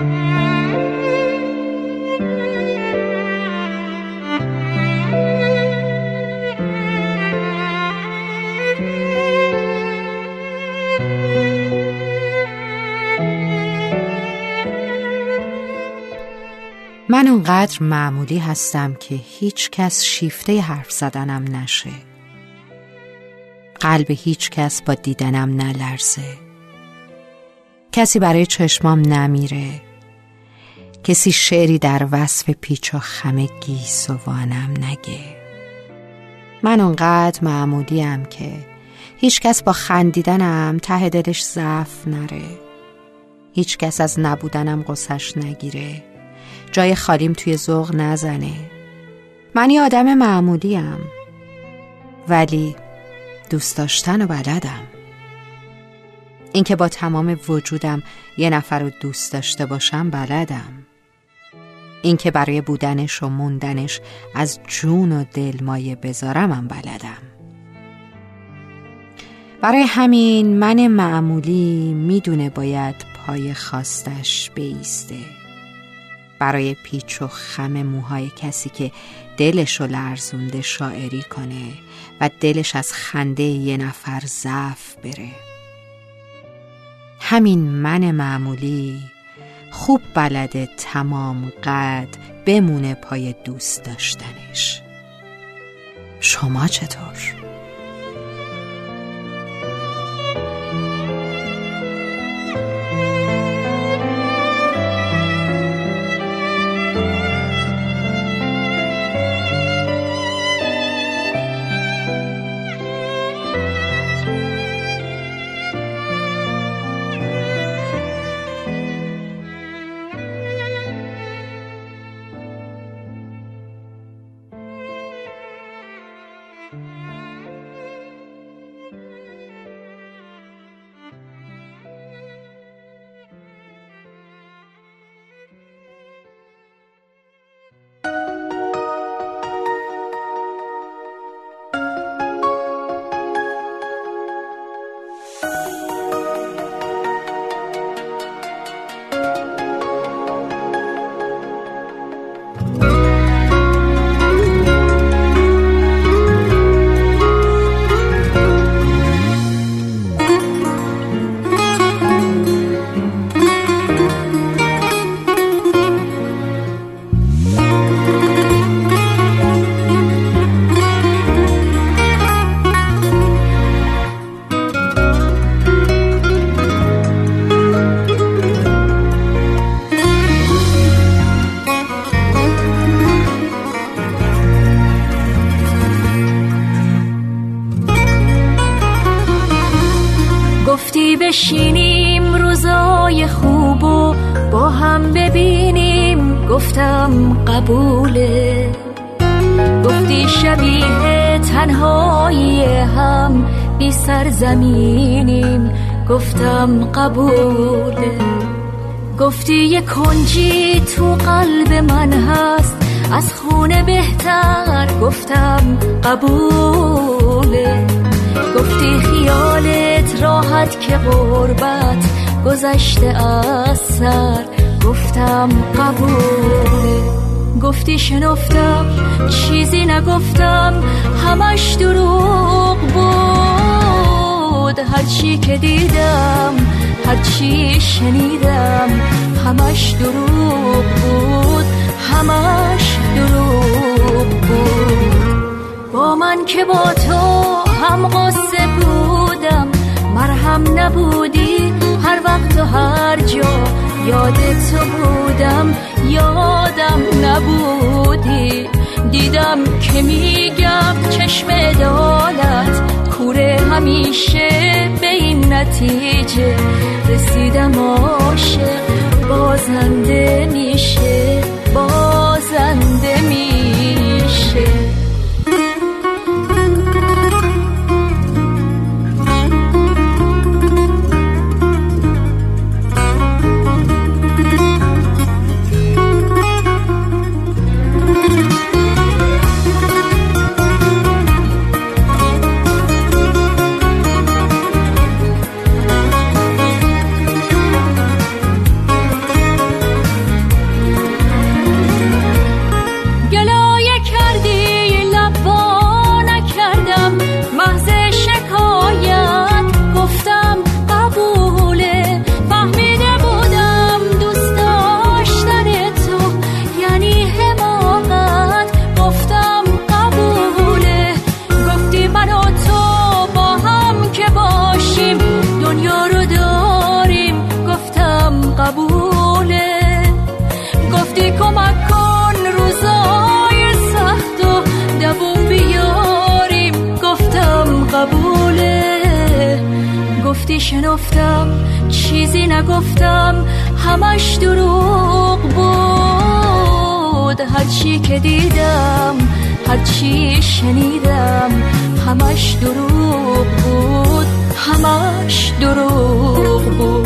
من اونقدر معمولی هستم که هیچ کس شیفته حرف زدنم نشه. قلب هیچ کس با دیدنم نلرزه. کسی برای چشمام نمیره. کسی شعری در وصف پیچ و خم وانم نگه. من اونقدر معمولیم که هیچ کس با خندیدنم ته دلش ضعف نره. هیچ کس از نبودنم قصش نگیره. جای خالیم توی ذوق نزنه. من یه آدم معمولیم ولی دوست داشتن و بلدم. اینکه با تمام وجودم یه نفر رو دوست داشته باشم بلدم. اینکه برای بودنش و موندنش از جون و دل مایه بذارمم بلدم. برای همین من معمولی می‌دونه باید پای خواستش بیسته. برای پیچ و خم موهای کسی که دلش و لرزونده شاعری کنه و دلش از خنده یه نفر ضعف بره. همین من معمولی خوب بلده تمام قد بمونه پای دوست داشتنش شما چطور؟ بشینیم روزای خوب و با هم ببینیم گفتم قبوله. گفتی شبیه تنهایی هم بی سرزمینیم گفتم قبوله. گفتی یه کنجی تو قلب من هست از خونه بهتر گفتم قبوله. گفتی خیالت راحت که غربت گذشته از سر. گفتم قبوله. گفتی شنفتم چیزی نگفتم همش دروغ بود. هرچی که دیدم هرچی شنیدم همش دروغ بود. همش دروغ بود. با من که با تو هم قصه مرهم نبودی هر وقت و هر جا یاد تو بودم یادم نبودی. دیدم که میگم چشم دالت کوره همیشه به این نتیجه. رسیدم عاشق بازنده میشه. شنفتم چیزی نگفتم همش دروغ بود. هرچی که دیدم هرچی شنیدم همش دروغ بود. همش دروغ بود.